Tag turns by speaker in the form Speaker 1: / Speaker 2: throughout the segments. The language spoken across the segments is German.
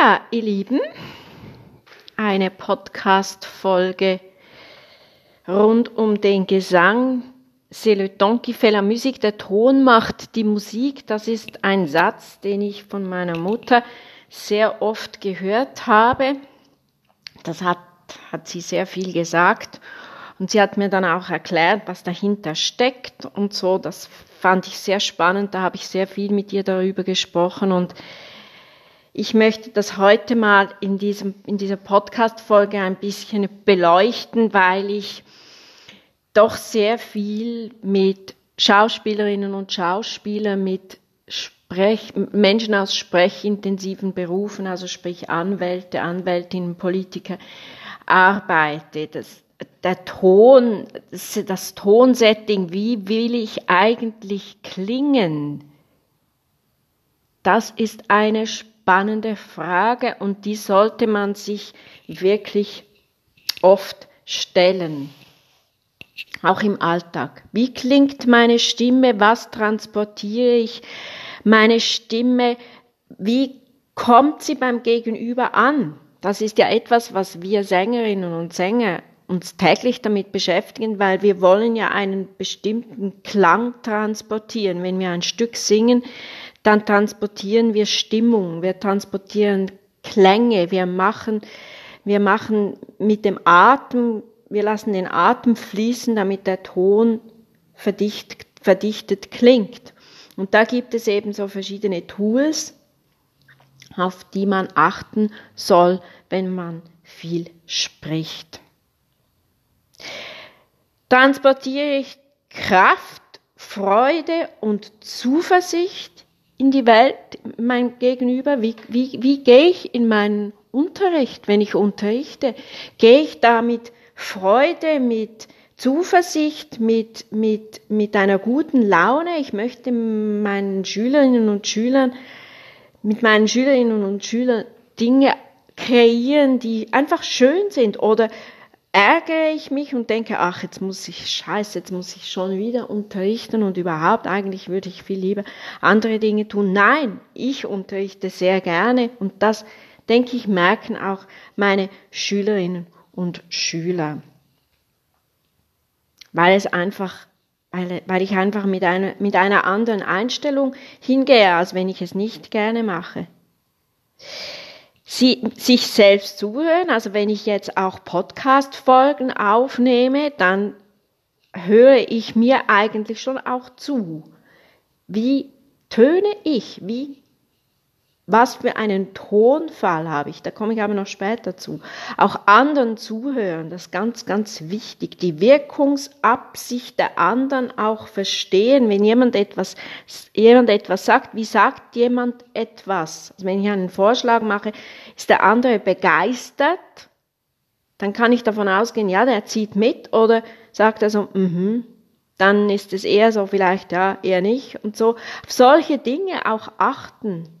Speaker 1: Ja, ihr Lieben, eine Podcast-Folge rund um den Gesang. C'est le temps qui fait la musique. Der Ton macht die Musik. Das ist ein Satz, den ich von meiner Mutter sehr oft gehört habe. Das hat, hat sie sehr viel gesagt. Und sie hat mir dann auch erklärt, was dahinter steckt und so. Das fand ich sehr spannend. Da habe ich sehr viel mit ihr darüber gesprochen und ich möchte das heute mal in, diesem, in dieser Podcast-Folge ein bisschen beleuchten, weil ich doch sehr viel mit Schauspielerinnen und Schauspielern, mit Sprech, Menschen aus sprechintensiven Berufen, also sprich Anwälte, Anwältinnen, Politiker, arbeite. Das, der Ton, das, das Tonsetting, wie will ich eigentlich klingen? Das ist eine spannende Frage und die sollte man sich wirklich oft stellen. Auch im Alltag. Wie klingt meine Stimme? Was transportiere ich? Meine Stimme, wie kommt sie beim Gegenüber an? Das ist ja etwas, was wir Sängerinnen und Sänger uns täglich damit beschäftigen, weil wir wollen ja einen bestimmten Klang transportieren. Wenn wir ein Stück singen, dann transportieren wir Stimmung, wir transportieren Klänge, wir machen, wir machen mit dem Atem, wir lassen den Atem fließen, damit der Ton verdicht, verdichtet klingt. Und da gibt es eben so verschiedene Tools, auf die man achten soll, wenn man viel spricht. Transportiere ich Kraft, Freude und Zuversicht in die Welt mein Gegenüber? Wie, wie, wie gehe ich in meinen Unterricht, wenn ich unterrichte? Gehe ich da mit Freude, mit Zuversicht, mit, mit, mit einer guten Laune? Ich möchte meinen Schülerinnen und Schülern, mit meinen Schülerinnen und Schülern Dinge kreieren, die einfach schön sind oder ärgere ich mich und denke, ach, jetzt muss ich, scheiße, jetzt muss ich schon wieder unterrichten und überhaupt, eigentlich würde ich viel lieber andere Dinge tun. Nein, ich unterrichte sehr gerne und das, denke ich, merken auch meine Schülerinnen und Schüler. Weil es einfach, weil, weil ich einfach mit einer, mit einer anderen Einstellung hingehe, als wenn ich es nicht gerne mache sie, sich selbst zuhören. Also wenn ich jetzt auch Podcast-Folgen aufnehme, dann höre ich mir eigentlich schon auch zu. Wie töne ich? Wie was für einen Tonfall habe ich? Da komme ich aber noch später zu. Auch anderen zuhören, das ist ganz, ganz wichtig. Die Wirkungsabsicht der anderen auch verstehen. Wenn jemand etwas, jemand etwas sagt, wie sagt jemand etwas? Also wenn ich einen Vorschlag mache, ist der andere begeistert, dann kann ich davon ausgehen, ja, der zieht mit oder sagt er so, mhm, dann ist es eher so vielleicht, ja, eher nicht und so. Auf solche Dinge auch achten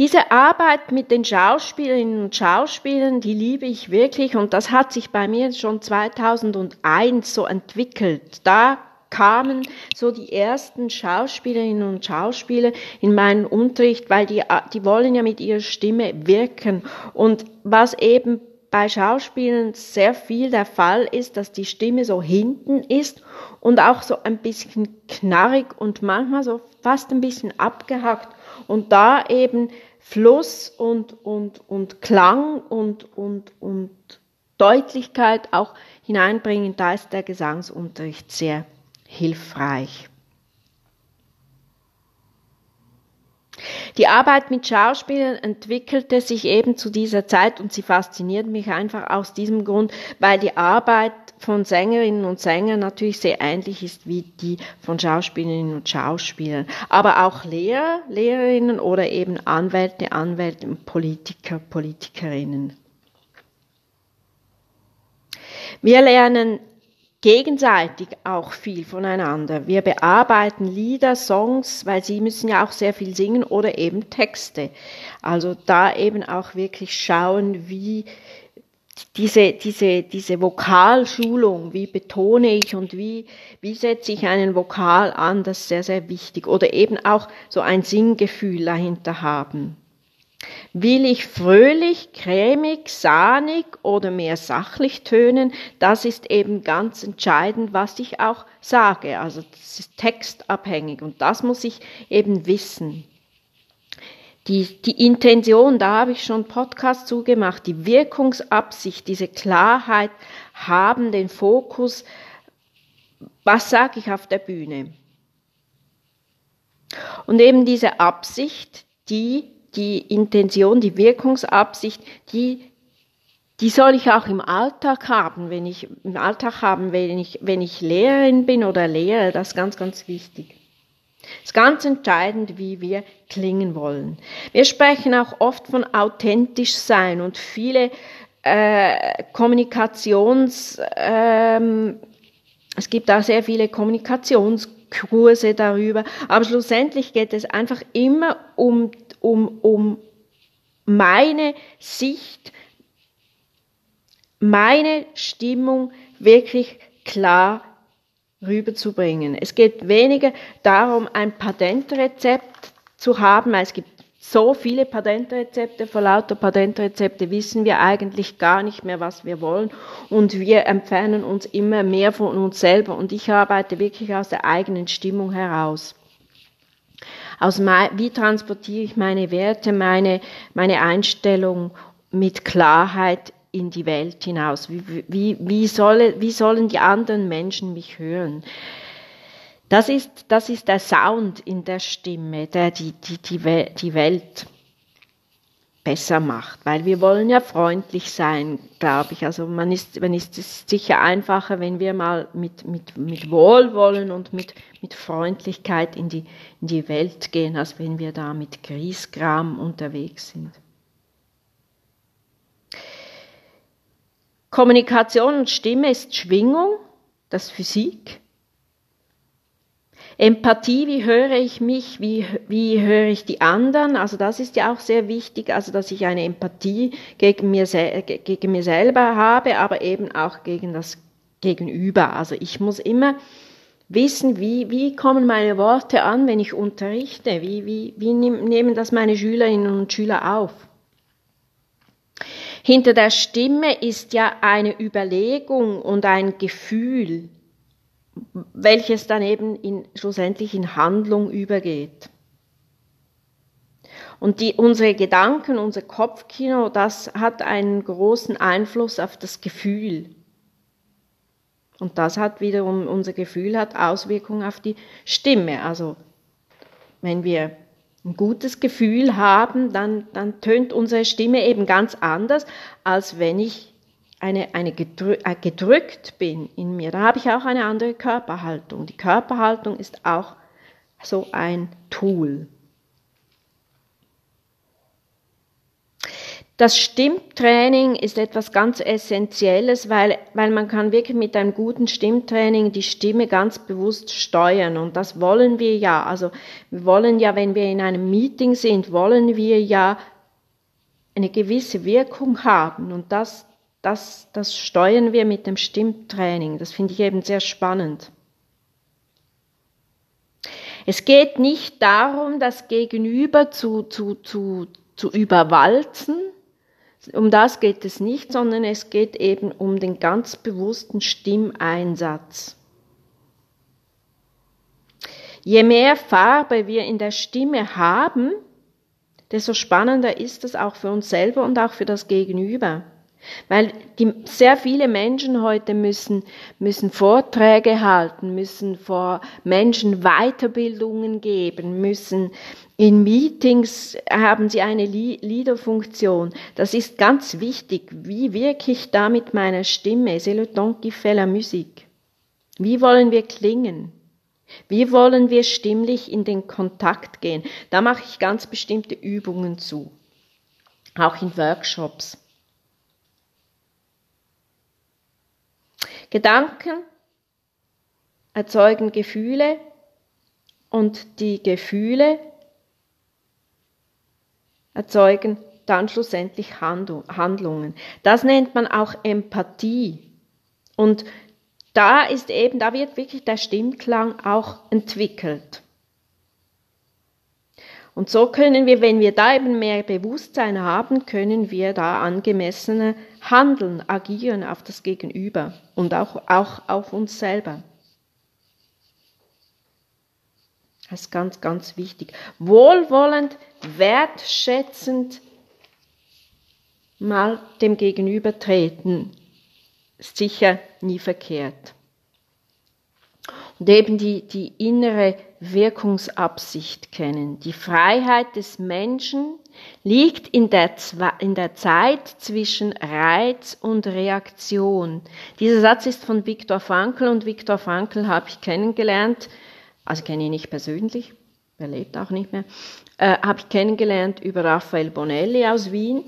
Speaker 1: Diese Arbeit mit den Schauspielerinnen und Schauspielern, die liebe ich wirklich und das hat sich bei mir schon 2001 so entwickelt. Da kamen so die ersten Schauspielerinnen und Schauspieler in meinen Unterricht, weil die, die wollen ja mit ihrer Stimme wirken. Und was eben bei Schauspielern sehr viel der Fall ist, dass die Stimme so hinten ist und auch so ein bisschen knarrig und manchmal so fast ein bisschen abgehackt. Und da eben Fluss und, und, und Klang und, und, und Deutlichkeit auch hineinbringen, da ist der Gesangsunterricht sehr hilfreich. Die Arbeit mit Schauspielern entwickelte sich eben zu dieser Zeit und sie fasziniert mich einfach aus diesem Grund, weil die Arbeit von Sängerinnen und Sängern natürlich sehr ähnlich ist wie die von Schauspielerinnen und Schauspielern. Aber auch Lehrer, Lehrerinnen oder eben Anwälte, Anwälte, Politiker, Politikerinnen. Wir lernen gegenseitig auch viel voneinander. Wir bearbeiten Lieder, Songs, weil sie müssen ja auch sehr viel singen oder eben Texte. Also da eben auch wirklich schauen, wie diese, diese, diese Vokalschulung, wie betone ich und wie, wie setze ich einen Vokal an, das ist sehr, sehr wichtig. Oder eben auch so ein Singgefühl dahinter haben. Will ich fröhlich, cremig, sahnig oder mehr sachlich tönen? Das ist eben ganz entscheidend, was ich auch sage. Also das ist textabhängig und das muss ich eben wissen. Die, die Intention, da habe ich schon Podcast zugemacht, die Wirkungsabsicht, diese Klarheit haben den Fokus, was sage ich auf der Bühne? Und eben diese Absicht, die die Intention, die Wirkungsabsicht, die, die soll ich auch im Alltag haben, wenn ich im Alltag haben, wenn ich, wenn ich Lehrerin bin oder lehre, das ist ganz, ganz wichtig. Es ist ganz entscheidend, wie wir klingen wollen. Wir sprechen auch oft von authentisch sein und viele äh, Kommunikations, ähm, es gibt auch sehr viele Kommunikationskurse darüber, aber schlussendlich geht es einfach immer um um, um meine Sicht, meine Stimmung wirklich klar rüberzubringen. Es geht weniger darum, ein Patentrezept zu haben, es gibt so viele Patentrezepte, vor lauter Patentrezepte wissen wir eigentlich gar nicht mehr, was wir wollen und wir entfernen uns immer mehr von uns selber und ich arbeite wirklich aus der eigenen Stimmung heraus aus wie transportiere ich meine Werte, meine, meine Einstellung mit Klarheit in die Welt hinaus? Wie, wie, wie, soll, wie sollen die anderen Menschen mich hören? Das ist, das ist der Sound in der Stimme, der die, die, die, die Welt besser macht, weil wir wollen ja freundlich sein, glaube ich. Also man ist, man ist es sicher einfacher, wenn wir mal mit, mit, mit Wohlwollen und mit, mit Freundlichkeit in die, in die Welt gehen, als wenn wir da mit Griesgram unterwegs sind. Kommunikation und Stimme ist Schwingung, das ist Physik. Empathie, wie höre ich mich, wie, wie höre ich die anderen, also das ist ja auch sehr wichtig, also dass ich eine Empathie gegen mir, gegen mir selber habe, aber eben auch gegen das Gegenüber. Also ich muss immer wissen, wie, wie kommen meine Worte an, wenn ich unterrichte, wie, wie, wie nehmen das meine Schülerinnen und Schüler auf. Hinter der Stimme ist ja eine Überlegung und ein Gefühl welches dann eben in, schlussendlich in Handlung übergeht. Und die, unsere Gedanken, unser Kopfkino, das hat einen großen Einfluss auf das Gefühl. Und das hat wiederum, unser Gefühl hat Auswirkungen auf die Stimme. Also, wenn wir ein gutes Gefühl haben, dann, dann tönt unsere Stimme eben ganz anders, als wenn ich eine, eine gedrü äh, gedrückt bin in mir, da habe ich auch eine andere Körperhaltung. Die Körperhaltung ist auch so ein Tool. Das Stimmtraining ist etwas ganz Essentielles, weil, weil man kann wirklich mit einem guten Stimmtraining die Stimme ganz bewusst steuern. Und das wollen wir ja. Also wir wollen ja, wenn wir in einem Meeting sind, wollen wir ja eine gewisse Wirkung haben. Und das, das, das steuern wir mit dem Stimmtraining. Das finde ich eben sehr spannend. Es geht nicht darum, das Gegenüber zu, zu, zu, zu überwalzen. Um das geht es nicht, sondern es geht eben um den ganz bewussten Stimmeinsatz. Je mehr Farbe wir in der Stimme haben, desto spannender ist es auch für uns selber und auch für das Gegenüber. Weil die, sehr viele Menschen heute müssen, müssen Vorträge halten, müssen vor Menschen Weiterbildungen geben, müssen in Meetings haben sie eine Leaderfunktion. Das ist ganz wichtig. Wie wirke ich da mit meiner Stimme? C'est la musique. Wie wollen wir klingen? Wie wollen wir stimmlich in den Kontakt gehen? Da mache ich ganz bestimmte Übungen zu. Auch in Workshops. Gedanken erzeugen Gefühle und die Gefühle erzeugen dann schlussendlich Handlungen. Das nennt man auch Empathie. Und da ist eben, da wird wirklich der Stimmklang auch entwickelt. Und so können wir, wenn wir da eben mehr Bewusstsein haben, können wir da angemessene handeln, agieren auf das Gegenüber und auch, auch auf uns selber. Das ist ganz, ganz wichtig. Wohlwollend, wertschätzend mal dem Gegenüber treten. Ist sicher nie verkehrt. Und eben die, die innere Wirkungsabsicht kennen. Die Freiheit des Menschen liegt in der, in der Zeit zwischen Reiz und Reaktion. Dieser Satz ist von Viktor Frankl und Viktor Frankl habe ich kennengelernt also kenne ihn nicht persönlich, er lebt auch nicht mehr, äh, habe ich kennengelernt über Raphael Bonelli aus Wien.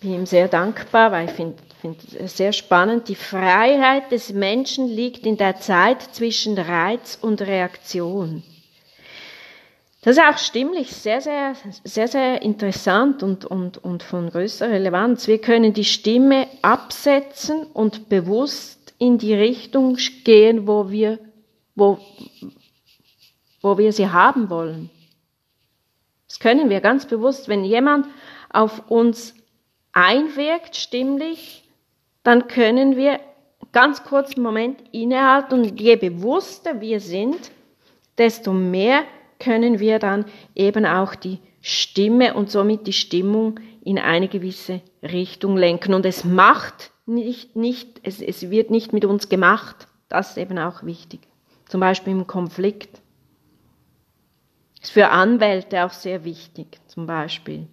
Speaker 1: Bin ihm sehr dankbar, weil ich finde find es sehr spannend. Die Freiheit des Menschen liegt in der Zeit zwischen Reiz und Reaktion. Das ist auch stimmlich sehr, sehr, sehr, sehr interessant und, und, und von größter Relevanz. Wir können die Stimme absetzen und bewusst in die Richtung gehen, wo wir, wo, wo wir sie haben wollen. Das können wir ganz bewusst. Wenn jemand auf uns einwirkt, stimmlich, dann können wir ganz kurz einen Moment innehalten und je bewusster wir sind, desto mehr können wir dann eben auch die Stimme und somit die Stimmung in eine gewisse Richtung lenken. Und es macht nicht, nicht es, es wird nicht mit uns gemacht. Das ist eben auch wichtig. Zum Beispiel im Konflikt. Ist für Anwälte auch sehr wichtig, zum Beispiel.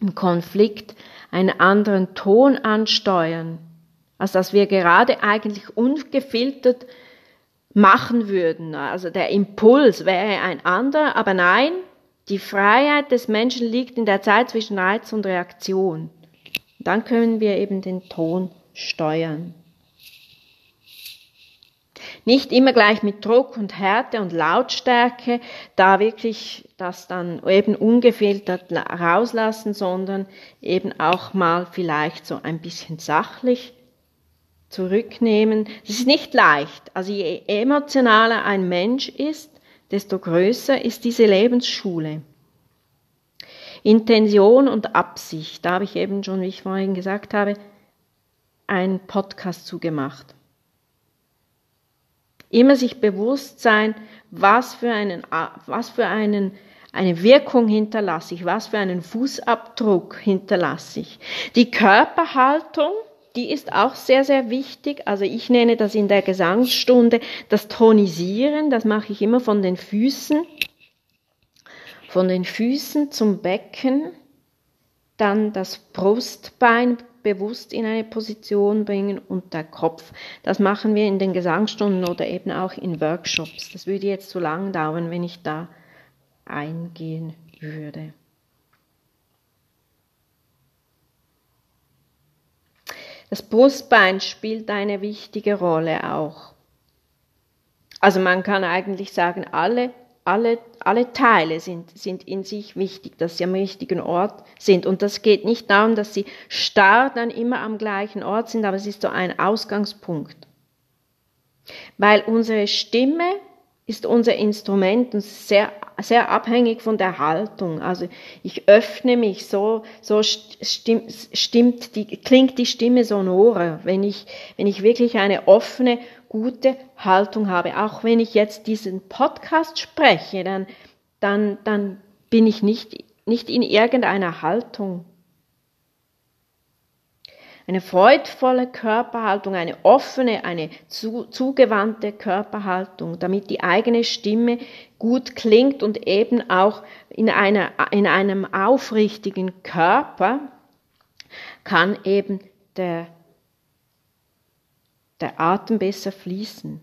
Speaker 1: Im Konflikt einen anderen Ton ansteuern, als dass wir gerade eigentlich ungefiltert machen würden. Also der Impuls wäre ein anderer, aber nein, die Freiheit des Menschen liegt in der Zeit zwischen Reiz und Reaktion. Dann können wir eben den Ton steuern. Nicht immer gleich mit Druck und Härte und Lautstärke, da wirklich das dann eben ungefiltert rauslassen, sondern eben auch mal vielleicht so ein bisschen sachlich zurücknehmen. Das ist nicht leicht. Also je emotionaler ein Mensch ist, desto größer ist diese Lebensschule. Intention und Absicht, da habe ich eben schon, wie ich vorhin gesagt habe, einen Podcast zugemacht. Immer sich bewusst sein, was für einen, was für einen, eine Wirkung hinterlasse ich, was für einen Fußabdruck hinterlasse ich. Die Körperhaltung, die ist auch sehr, sehr wichtig. Also ich nenne das in der Gesangsstunde das Tonisieren, das mache ich immer von den Füßen, von den Füßen zum Becken, dann das Brustbein bewusst in eine Position bringen und der Kopf. Das machen wir in den Gesangsstunden oder eben auch in Workshops. Das würde jetzt zu lang dauern, wenn ich da eingehen würde. Das Brustbein spielt eine wichtige Rolle auch. Also man kann eigentlich sagen, alle alle, alle Teile sind, sind in sich wichtig, dass sie am richtigen Ort sind. Und das geht nicht darum, dass sie starr dann immer am gleichen Ort sind, aber es ist so ein Ausgangspunkt. Weil unsere Stimme ist unser Instrument und sehr, sehr abhängig von der Haltung. Also ich öffne mich, so, so stimmt, stimmt die, klingt die Stimme sonorer, wenn ich, wenn ich wirklich eine offene gute Haltung habe. Auch wenn ich jetzt diesen Podcast spreche, dann, dann, dann bin ich nicht, nicht in irgendeiner Haltung. Eine freudvolle Körperhaltung, eine offene, eine zu, zugewandte Körperhaltung, damit die eigene Stimme gut klingt und eben auch in, einer, in einem aufrichtigen Körper kann eben der der Atem besser fließen.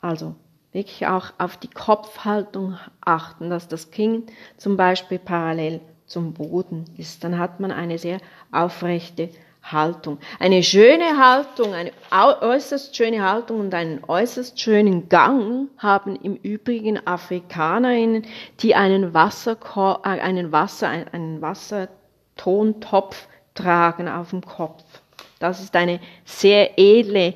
Speaker 1: Also wirklich auch auf die Kopfhaltung achten, dass das Kinn zum Beispiel parallel zum Boden ist. Dann hat man eine sehr aufrechte Haltung. Eine schöne Haltung, eine äußerst schöne Haltung und einen äußerst schönen Gang haben im Übrigen Afrikanerinnen, die einen Wasser, äh, einen Wasser, einen Wasser Tontopf tragen auf dem Kopf. Das ist eine sehr edle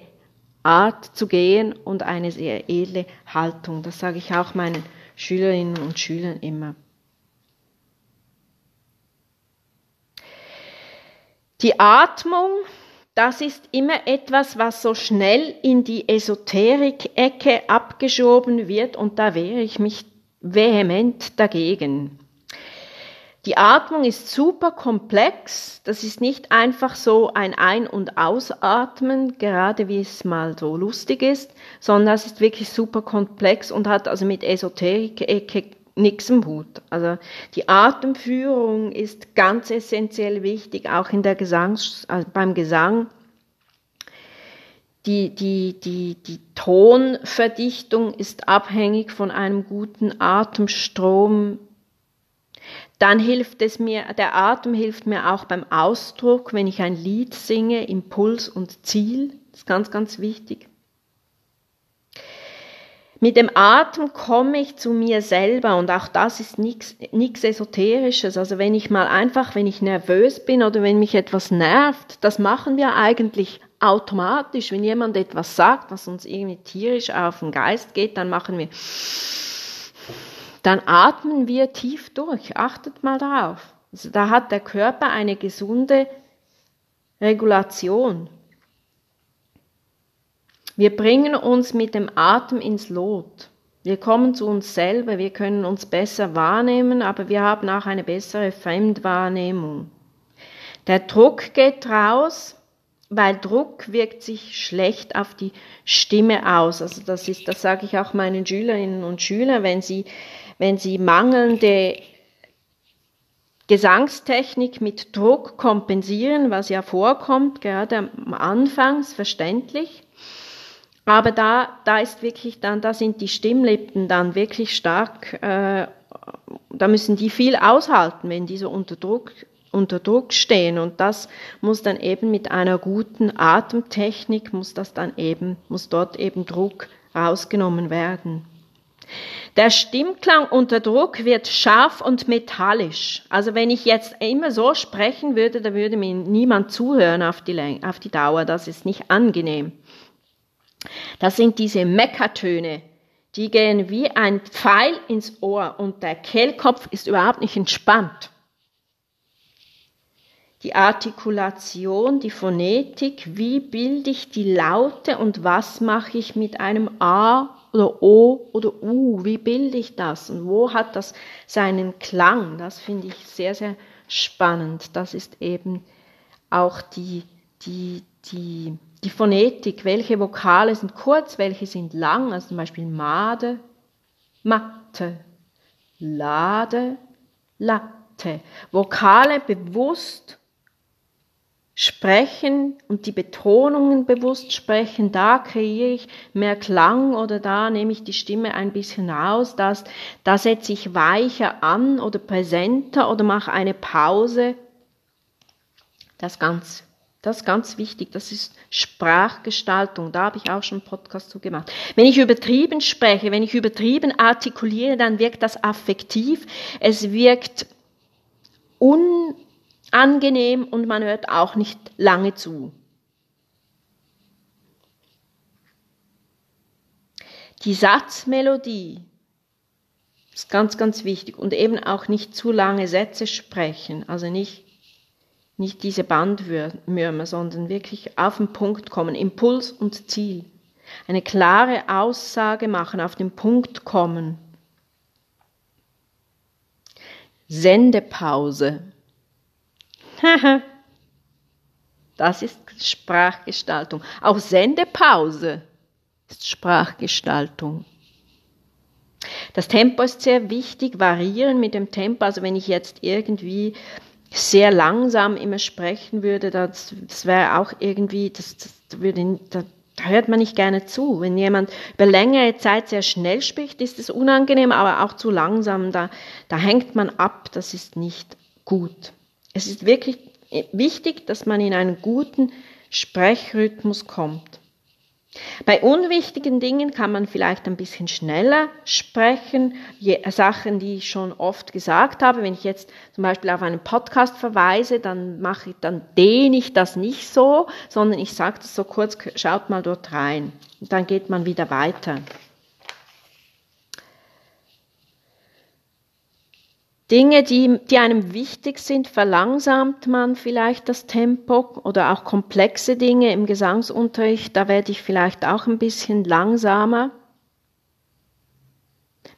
Speaker 1: Art zu gehen und eine sehr edle Haltung. Das sage ich auch meinen Schülerinnen und Schülern immer. Die Atmung, das ist immer etwas, was so schnell in die Esoterik-Ecke abgeschoben wird und da wehre ich mich vehement dagegen. Die Atmung ist super komplex. Das ist nicht einfach so ein Ein- und Ausatmen, gerade wie es mal so lustig ist, sondern es ist wirklich super komplex und hat also mit Esoterik-Ecke nichts im Hut. Also die Atemführung ist ganz essentiell wichtig, auch in der Gesangs, also beim Gesang. Die, die, die, die Tonverdichtung ist abhängig von einem guten Atemstrom dann hilft es mir, der Atem hilft mir auch beim Ausdruck, wenn ich ein Lied singe, Impuls und Ziel. Das ist ganz, ganz wichtig. Mit dem Atem komme ich zu mir selber und auch das ist nichts Esoterisches. Also wenn ich mal einfach, wenn ich nervös bin oder wenn mich etwas nervt, das machen wir eigentlich automatisch. Wenn jemand etwas sagt, was uns irgendwie tierisch auf den Geist geht, dann machen wir dann atmen wir tief durch. Achtet mal darauf. Also da hat der Körper eine gesunde Regulation. Wir bringen uns mit dem Atem ins Lot. Wir kommen zu uns selber, wir können uns besser wahrnehmen, aber wir haben auch eine bessere Fremdwahrnehmung. Der Druck geht raus, weil Druck wirkt sich schlecht auf die Stimme aus. Also das ist, das sage ich auch meinen Schülerinnen und Schülern, wenn sie wenn sie mangelnde Gesangstechnik mit Druck kompensieren, was ja vorkommt, gerade am Anfang, verständlich. Aber da, da ist wirklich dann, da sind die Stimmlippen dann wirklich stark, äh, da müssen die viel aushalten, wenn die so unter Druck, unter Druck stehen. Und das muss dann eben mit einer guten Atemtechnik, muss das dann eben, muss dort eben Druck rausgenommen werden. Der Stimmklang unter Druck wird scharf und metallisch. Also wenn ich jetzt immer so sprechen würde, da würde mir niemand zuhören auf die, Läng auf die Dauer. Das ist nicht angenehm. Das sind diese Meckertöne. Die gehen wie ein Pfeil ins Ohr und der Kehlkopf ist überhaupt nicht entspannt. Die Artikulation, die Phonetik, wie bilde ich die Laute und was mache ich mit einem A oder O oder U, wie bilde ich das und wo hat das seinen Klang? Das finde ich sehr, sehr spannend. Das ist eben auch die, die, die, die Phonetik, welche Vokale sind kurz, welche sind lang, also zum Beispiel Made, Matte, Lade, Latte. Vokale bewusst sprechen und die Betonungen bewusst sprechen, da kreiere ich mehr Klang oder da nehme ich die Stimme ein bisschen raus, das, da setze ich weicher an oder präsenter oder mache eine Pause. Das ganz, das ist ganz wichtig, das ist Sprachgestaltung, da habe ich auch schon einen Podcast zu gemacht. Wenn ich übertrieben spreche, wenn ich übertrieben artikuliere, dann wirkt das affektiv, es wirkt un angenehm und man hört auch nicht lange zu. Die Satzmelodie ist ganz, ganz wichtig und eben auch nicht zu lange Sätze sprechen, also nicht, nicht diese Bandwürmer, sondern wirklich auf den Punkt kommen, Impuls und Ziel. Eine klare Aussage machen, auf den Punkt kommen. Sendepause. Das ist Sprachgestaltung. Auch Sendepause ist Sprachgestaltung. Das Tempo ist sehr wichtig, variieren mit dem Tempo. Also wenn ich jetzt irgendwie sehr langsam immer sprechen würde, das, das wäre auch irgendwie, das, das würde, da, da hört man nicht gerne zu. Wenn jemand über längere Zeit sehr schnell spricht, ist es unangenehm, aber auch zu langsam, da, da hängt man ab, das ist nicht gut. Es ist wirklich wichtig, dass man in einen guten Sprechrhythmus kommt. Bei unwichtigen Dingen kann man vielleicht ein bisschen schneller sprechen. Je, Sachen, die ich schon oft gesagt habe, wenn ich jetzt zum Beispiel auf einen Podcast verweise, dann mache ich, dann dehne ich das nicht so, sondern ich sage das so kurz, schaut mal dort rein. Und dann geht man wieder weiter. Dinge, die, die einem wichtig sind, verlangsamt man vielleicht das Tempo oder auch komplexe Dinge im Gesangsunterricht, da werde ich vielleicht auch ein bisschen langsamer.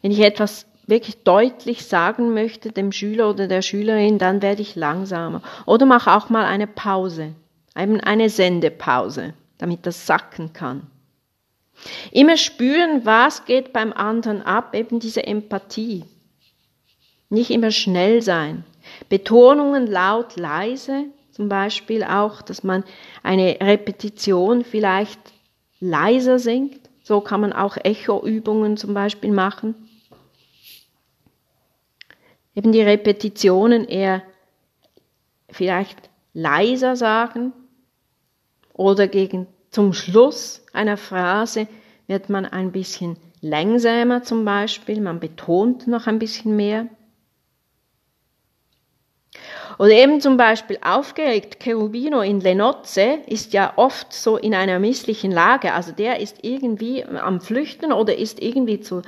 Speaker 1: Wenn ich etwas wirklich deutlich sagen möchte dem Schüler oder der Schülerin, dann werde ich langsamer. Oder mache auch mal eine Pause, eine Sendepause, damit das sacken kann. Immer spüren, was geht beim anderen ab, eben diese Empathie. Nicht immer schnell sein. Betonungen laut, leise, zum Beispiel auch, dass man eine Repetition vielleicht leiser singt. So kann man auch Echoübungen zum Beispiel machen. Eben die Repetitionen eher vielleicht leiser sagen oder gegen zum Schluss einer Phrase wird man ein bisschen langsamer zum Beispiel, man betont noch ein bisschen mehr. Oder eben zum Beispiel aufgeregt, Cherubino in Lenotze ist ja oft so in einer misslichen Lage. Also der ist irgendwie am Flüchten oder ist irgendwie zur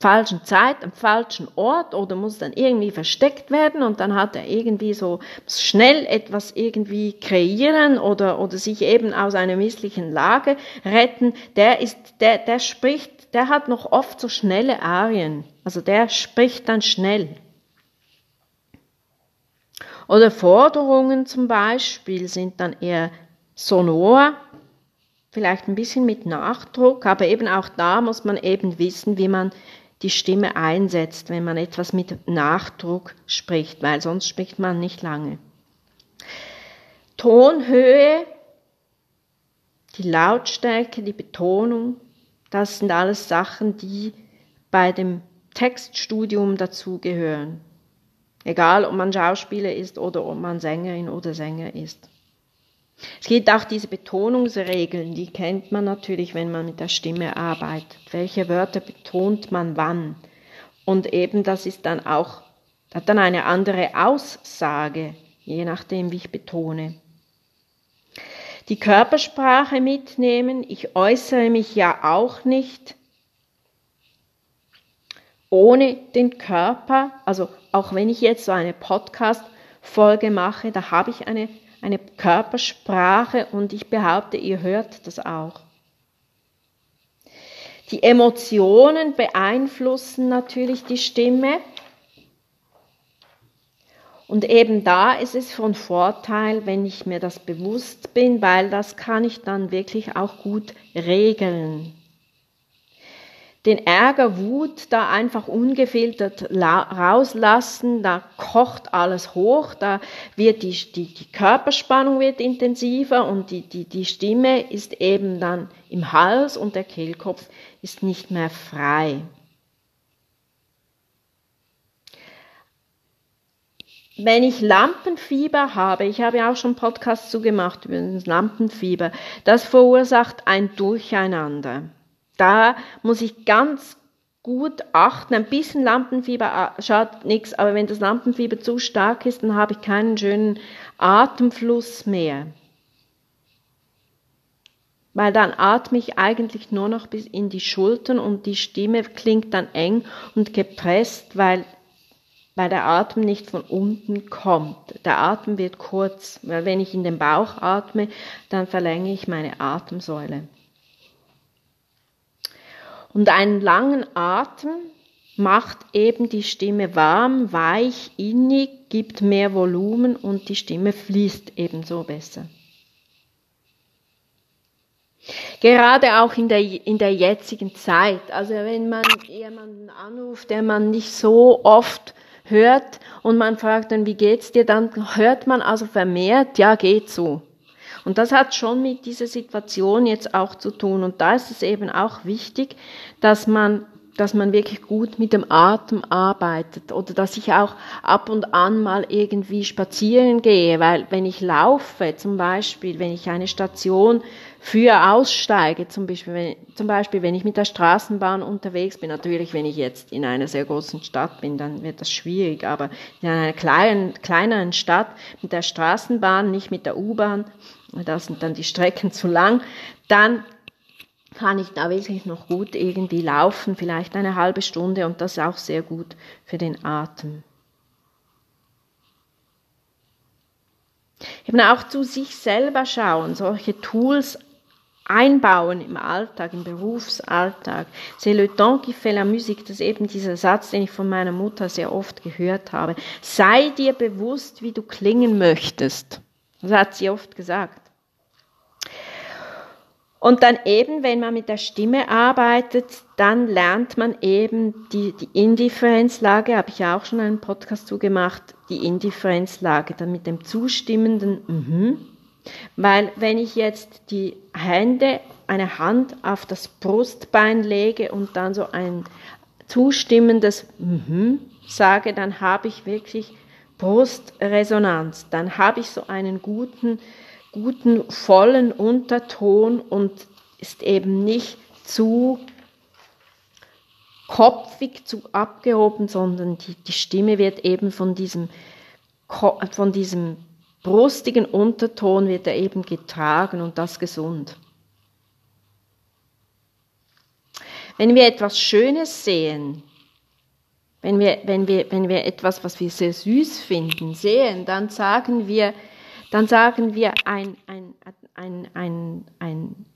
Speaker 1: falschen Zeit, am falschen Ort oder muss dann irgendwie versteckt werden und dann hat er irgendwie so schnell etwas irgendwie kreieren oder, oder sich eben aus einer misslichen Lage retten. Der ist, der, der spricht, der hat noch oft so schnelle Arien. Also der spricht dann schnell. Oder Forderungen zum Beispiel sind dann eher sonor, vielleicht ein bisschen mit Nachdruck, aber eben auch da muss man eben wissen, wie man die Stimme einsetzt, wenn man etwas mit Nachdruck spricht, weil sonst spricht man nicht lange. Tonhöhe, die Lautstärke, die Betonung, das sind alles Sachen, die bei dem Textstudium dazugehören. Egal, ob man Schauspieler ist oder ob man Sängerin oder Sänger ist. Es gibt auch diese Betonungsregeln, die kennt man natürlich, wenn man mit der Stimme arbeitet. Welche Wörter betont man wann? Und eben das ist dann auch, hat dann eine andere Aussage, je nachdem, wie ich betone. Die Körpersprache mitnehmen. Ich äußere mich ja auch nicht ohne den Körper, also auch wenn ich jetzt so eine Podcast-Folge mache, da habe ich eine, eine Körpersprache und ich behaupte, ihr hört das auch. Die Emotionen beeinflussen natürlich die Stimme. Und eben da ist es von Vorteil, wenn ich mir das bewusst bin, weil das kann ich dann wirklich auch gut regeln den Ärger, Wut da einfach ungefiltert rauslassen, da kocht alles hoch, da wird die, die, die Körperspannung wird intensiver und die, die, die Stimme ist eben dann im Hals und der Kehlkopf ist nicht mehr frei. Wenn ich Lampenfieber habe, ich habe ja auch schon Podcasts zugemacht über das Lampenfieber, das verursacht ein Durcheinander. Da muss ich ganz gut achten. Ein bisschen Lampenfieber äh, schadet nichts, aber wenn das Lampenfieber zu stark ist, dann habe ich keinen schönen Atemfluss mehr. Weil dann atme ich eigentlich nur noch bis in die Schultern und die Stimme klingt dann eng und gepresst, weil, weil der Atem nicht von unten kommt. Der Atem wird kurz, weil wenn ich in den Bauch atme, dann verlängere ich meine Atemsäule. Und einen langen Atem macht eben die Stimme warm, weich, innig, gibt mehr Volumen und die Stimme fließt ebenso besser. Gerade auch in der, in der jetzigen Zeit. Also wenn man jemanden anruft, der man nicht so oft hört und man fragt dann, wie geht's dir, dann hört man also vermehrt, ja, geht so. Und das hat schon mit dieser Situation jetzt auch zu tun. Und da ist es eben auch wichtig, dass man dass man wirklich gut mit dem Atem arbeitet oder dass ich auch ab und an mal irgendwie spazieren gehe, weil wenn ich laufe, zum Beispiel, wenn ich eine Station früher aussteige, zum Beispiel, wenn, zum Beispiel wenn ich mit der Straßenbahn unterwegs bin, natürlich wenn ich jetzt in einer sehr großen Stadt bin, dann wird das schwierig, aber in einer kleinen, kleineren Stadt mit der Straßenbahn, nicht mit der U-Bahn, da sind dann die Strecken zu lang, dann kann ich da wirklich noch gut irgendwie laufen, vielleicht eine halbe Stunde und das ist auch sehr gut für den Atem. Eben auch zu sich selber schauen, solche Tools einbauen im Alltag, im Berufsalltag. C'est le temps qui fait la musique. Das ist eben dieser Satz, den ich von meiner Mutter sehr oft gehört habe. Sei dir bewusst, wie du klingen möchtest. Das hat sie oft gesagt. Und dann eben, wenn man mit der Stimme arbeitet, dann lernt man eben die, die Indifferenzlage, habe ich ja auch schon einen Podcast zugemacht, die Indifferenzlage, dann mit dem zustimmenden mhm, weil wenn ich jetzt die Hände, eine Hand auf das Brustbein lege und dann so ein zustimmendes mhm sage, dann habe ich wirklich Brustresonanz. Dann habe ich so einen guten, guten, vollen Unterton und ist eben nicht zu kopfig, zu abgehoben, sondern die, die Stimme wird eben von diesem, von diesem brustigen Unterton wird er eben getragen und das gesund. Wenn wir etwas Schönes sehen, wenn wir, wenn wir, wenn wir etwas, was wir sehr süß finden, sehen, dann sagen wir, dann sagen wir ein, ein, ein, ein, ein,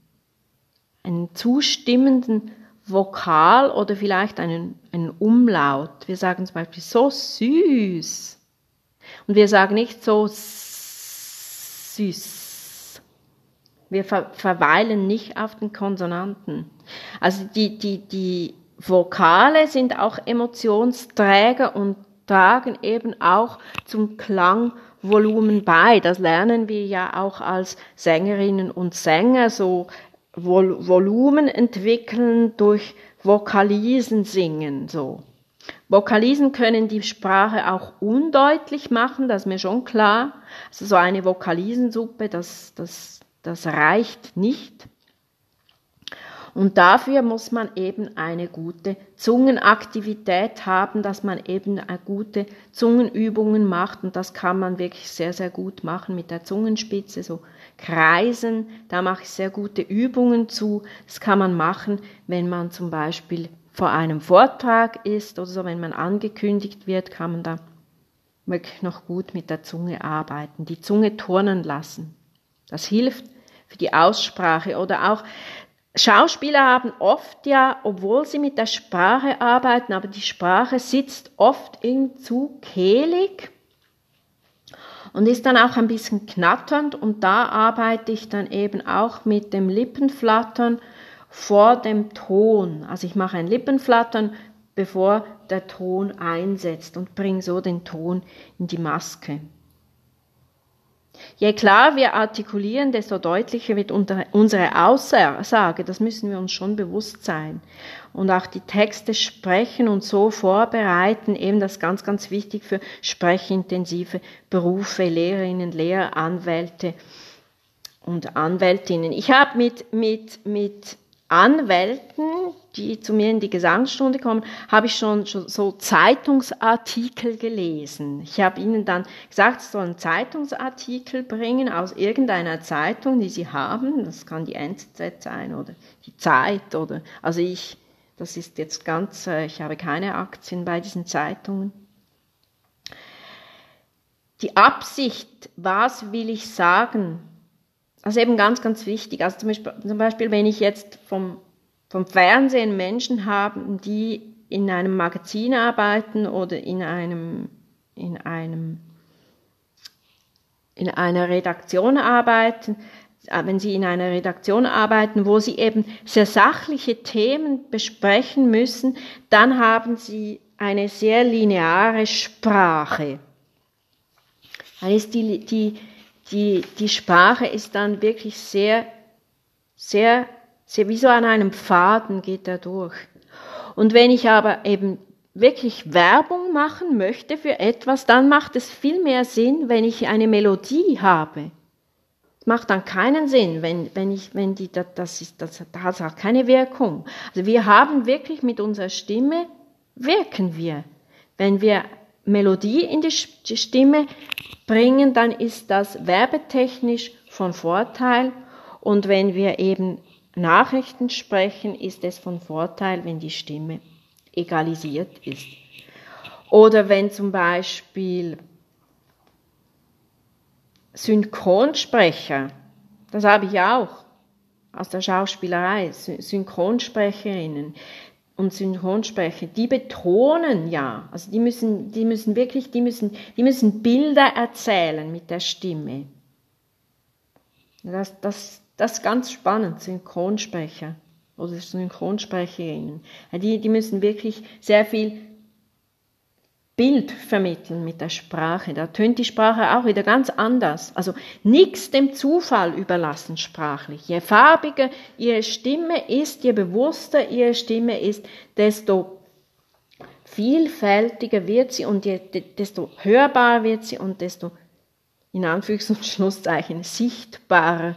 Speaker 1: einen zustimmenden Vokal oder vielleicht einen, einen Umlaut. Wir sagen zum Beispiel so süß. Und wir sagen nicht so süß. Wir ver verweilen nicht auf den Konsonanten. Also die, die, die Vokale sind auch Emotionsträger und tragen eben auch zum Klangvolumen bei. Das lernen wir ja auch als Sängerinnen und Sänger, so Vol Volumen entwickeln durch Vokalisen singen, so. Vokalisen können die Sprache auch undeutlich machen, das ist mir schon klar. Also so eine Vokalisensuppe, das, das, das reicht nicht. Und dafür muss man eben eine gute Zungenaktivität haben, dass man eben gute Zungenübungen macht. Und das kann man wirklich sehr, sehr gut machen mit der Zungenspitze, so kreisen. Da mache ich sehr gute Übungen zu. Das kann man machen, wenn man zum Beispiel vor einem Vortrag ist oder so, wenn man angekündigt wird, kann man da wirklich noch gut mit der Zunge arbeiten, die Zunge turnen lassen. Das hilft für die Aussprache oder auch Schauspieler haben oft ja, obwohl sie mit der Sprache arbeiten, aber die Sprache sitzt oft irgendwie zu kehlig und ist dann auch ein bisschen knatternd und da arbeite ich dann eben auch mit dem Lippenflattern vor dem Ton. Also ich mache ein Lippenflattern, bevor der Ton einsetzt und bringe so den Ton in die Maske. Je klar wir artikulieren, desto deutlicher wird unsere Aussage. Das müssen wir uns schon bewusst sein. Und auch die Texte sprechen und so vorbereiten, eben das ganz, ganz wichtig für sprechintensive Berufe, Lehrerinnen, Lehrer, Anwälte und Anwältinnen. Ich habe mit, mit, mit Anwälten, die zu mir in die Gesangsstunde kommen, habe ich schon, schon so Zeitungsartikel gelesen. Ich habe ihnen dann gesagt, sie sollen Zeitungsartikel bringen aus irgendeiner Zeitung, die sie haben. Das kann die NZZ sein oder die Zeit oder, also ich, das ist jetzt ganz, äh, ich habe keine Aktien bei diesen Zeitungen. Die Absicht, was will ich sagen, also eben ganz, ganz wichtig. Also zum Beispiel, zum Beispiel wenn ich jetzt vom, vom Fernsehen Menschen habe, die in einem Magazin arbeiten oder in einem, in einem, in einer Redaktion arbeiten, äh, wenn Sie in einer Redaktion arbeiten, wo Sie eben sehr sachliche Themen besprechen müssen, dann haben Sie eine sehr lineare Sprache. Dann ist die, die, die, die Sprache ist dann wirklich sehr, sehr, sehr, wie so an einem Faden geht er durch. Und wenn ich aber eben wirklich Werbung machen möchte für etwas, dann macht es viel mehr Sinn, wenn ich eine Melodie habe. macht dann keinen Sinn, wenn, wenn ich, wenn die, das ist, das, das hat keine Wirkung. Also wir haben wirklich mit unserer Stimme, wirken wir. Wenn wir Melodie in die Stimme bringen, dann ist das werbetechnisch von Vorteil. Und wenn wir eben Nachrichten sprechen, ist es von Vorteil, wenn die Stimme egalisiert ist. Oder wenn zum Beispiel Synchronsprecher, das habe ich auch aus der Schauspielerei, Synchronsprecherinnen und Synchronsprecher, die betonen ja, also die müssen, die müssen wirklich, die müssen, die müssen Bilder erzählen mit der Stimme. Das, das, das ist ganz spannend, Synchronsprecher oder Synchronsprecherinnen. Die, die müssen wirklich sehr viel Bild vermitteln mit der Sprache. Da tönt die Sprache auch wieder ganz anders. Also nichts dem Zufall überlassen sprachlich. Je farbiger ihre Stimme ist, je bewusster ihre Stimme ist, desto vielfältiger wird sie und je, desto hörbarer wird sie und desto in Anführungs- und Schlusszeichen sichtbarer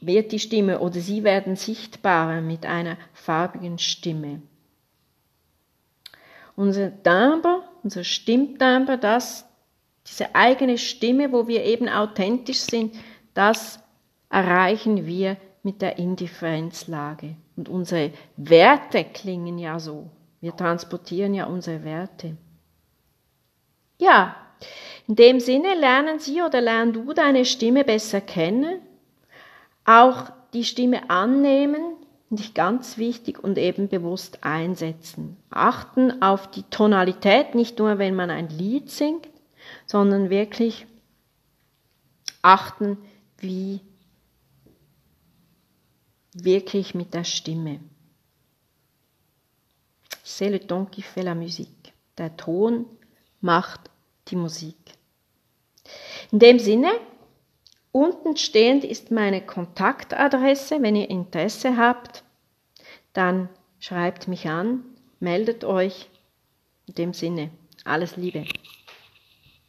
Speaker 1: wird die Stimme oder sie werden sichtbarer mit einer farbigen Stimme. Unser Timbre unser Stimmtimbre, das, diese eigene Stimme, wo wir eben authentisch sind, das erreichen wir mit der Indifferenzlage. Und unsere Werte klingen ja so. Wir transportieren ja unsere Werte. Ja, in dem Sinne lernen Sie oder lern du deine Stimme besser kennen, auch die Stimme annehmen, nicht ganz wichtig und eben bewusst einsetzen. Achten auf die Tonalität, nicht nur wenn man ein Lied singt, sondern wirklich achten, wie wirklich mit der Stimme. C'est le ton qui fait la musique. Der Ton macht die Musik. In dem Sinne, Unten stehend ist meine Kontaktadresse. Wenn ihr Interesse habt, dann schreibt mich an, meldet euch. In dem Sinne, alles Liebe.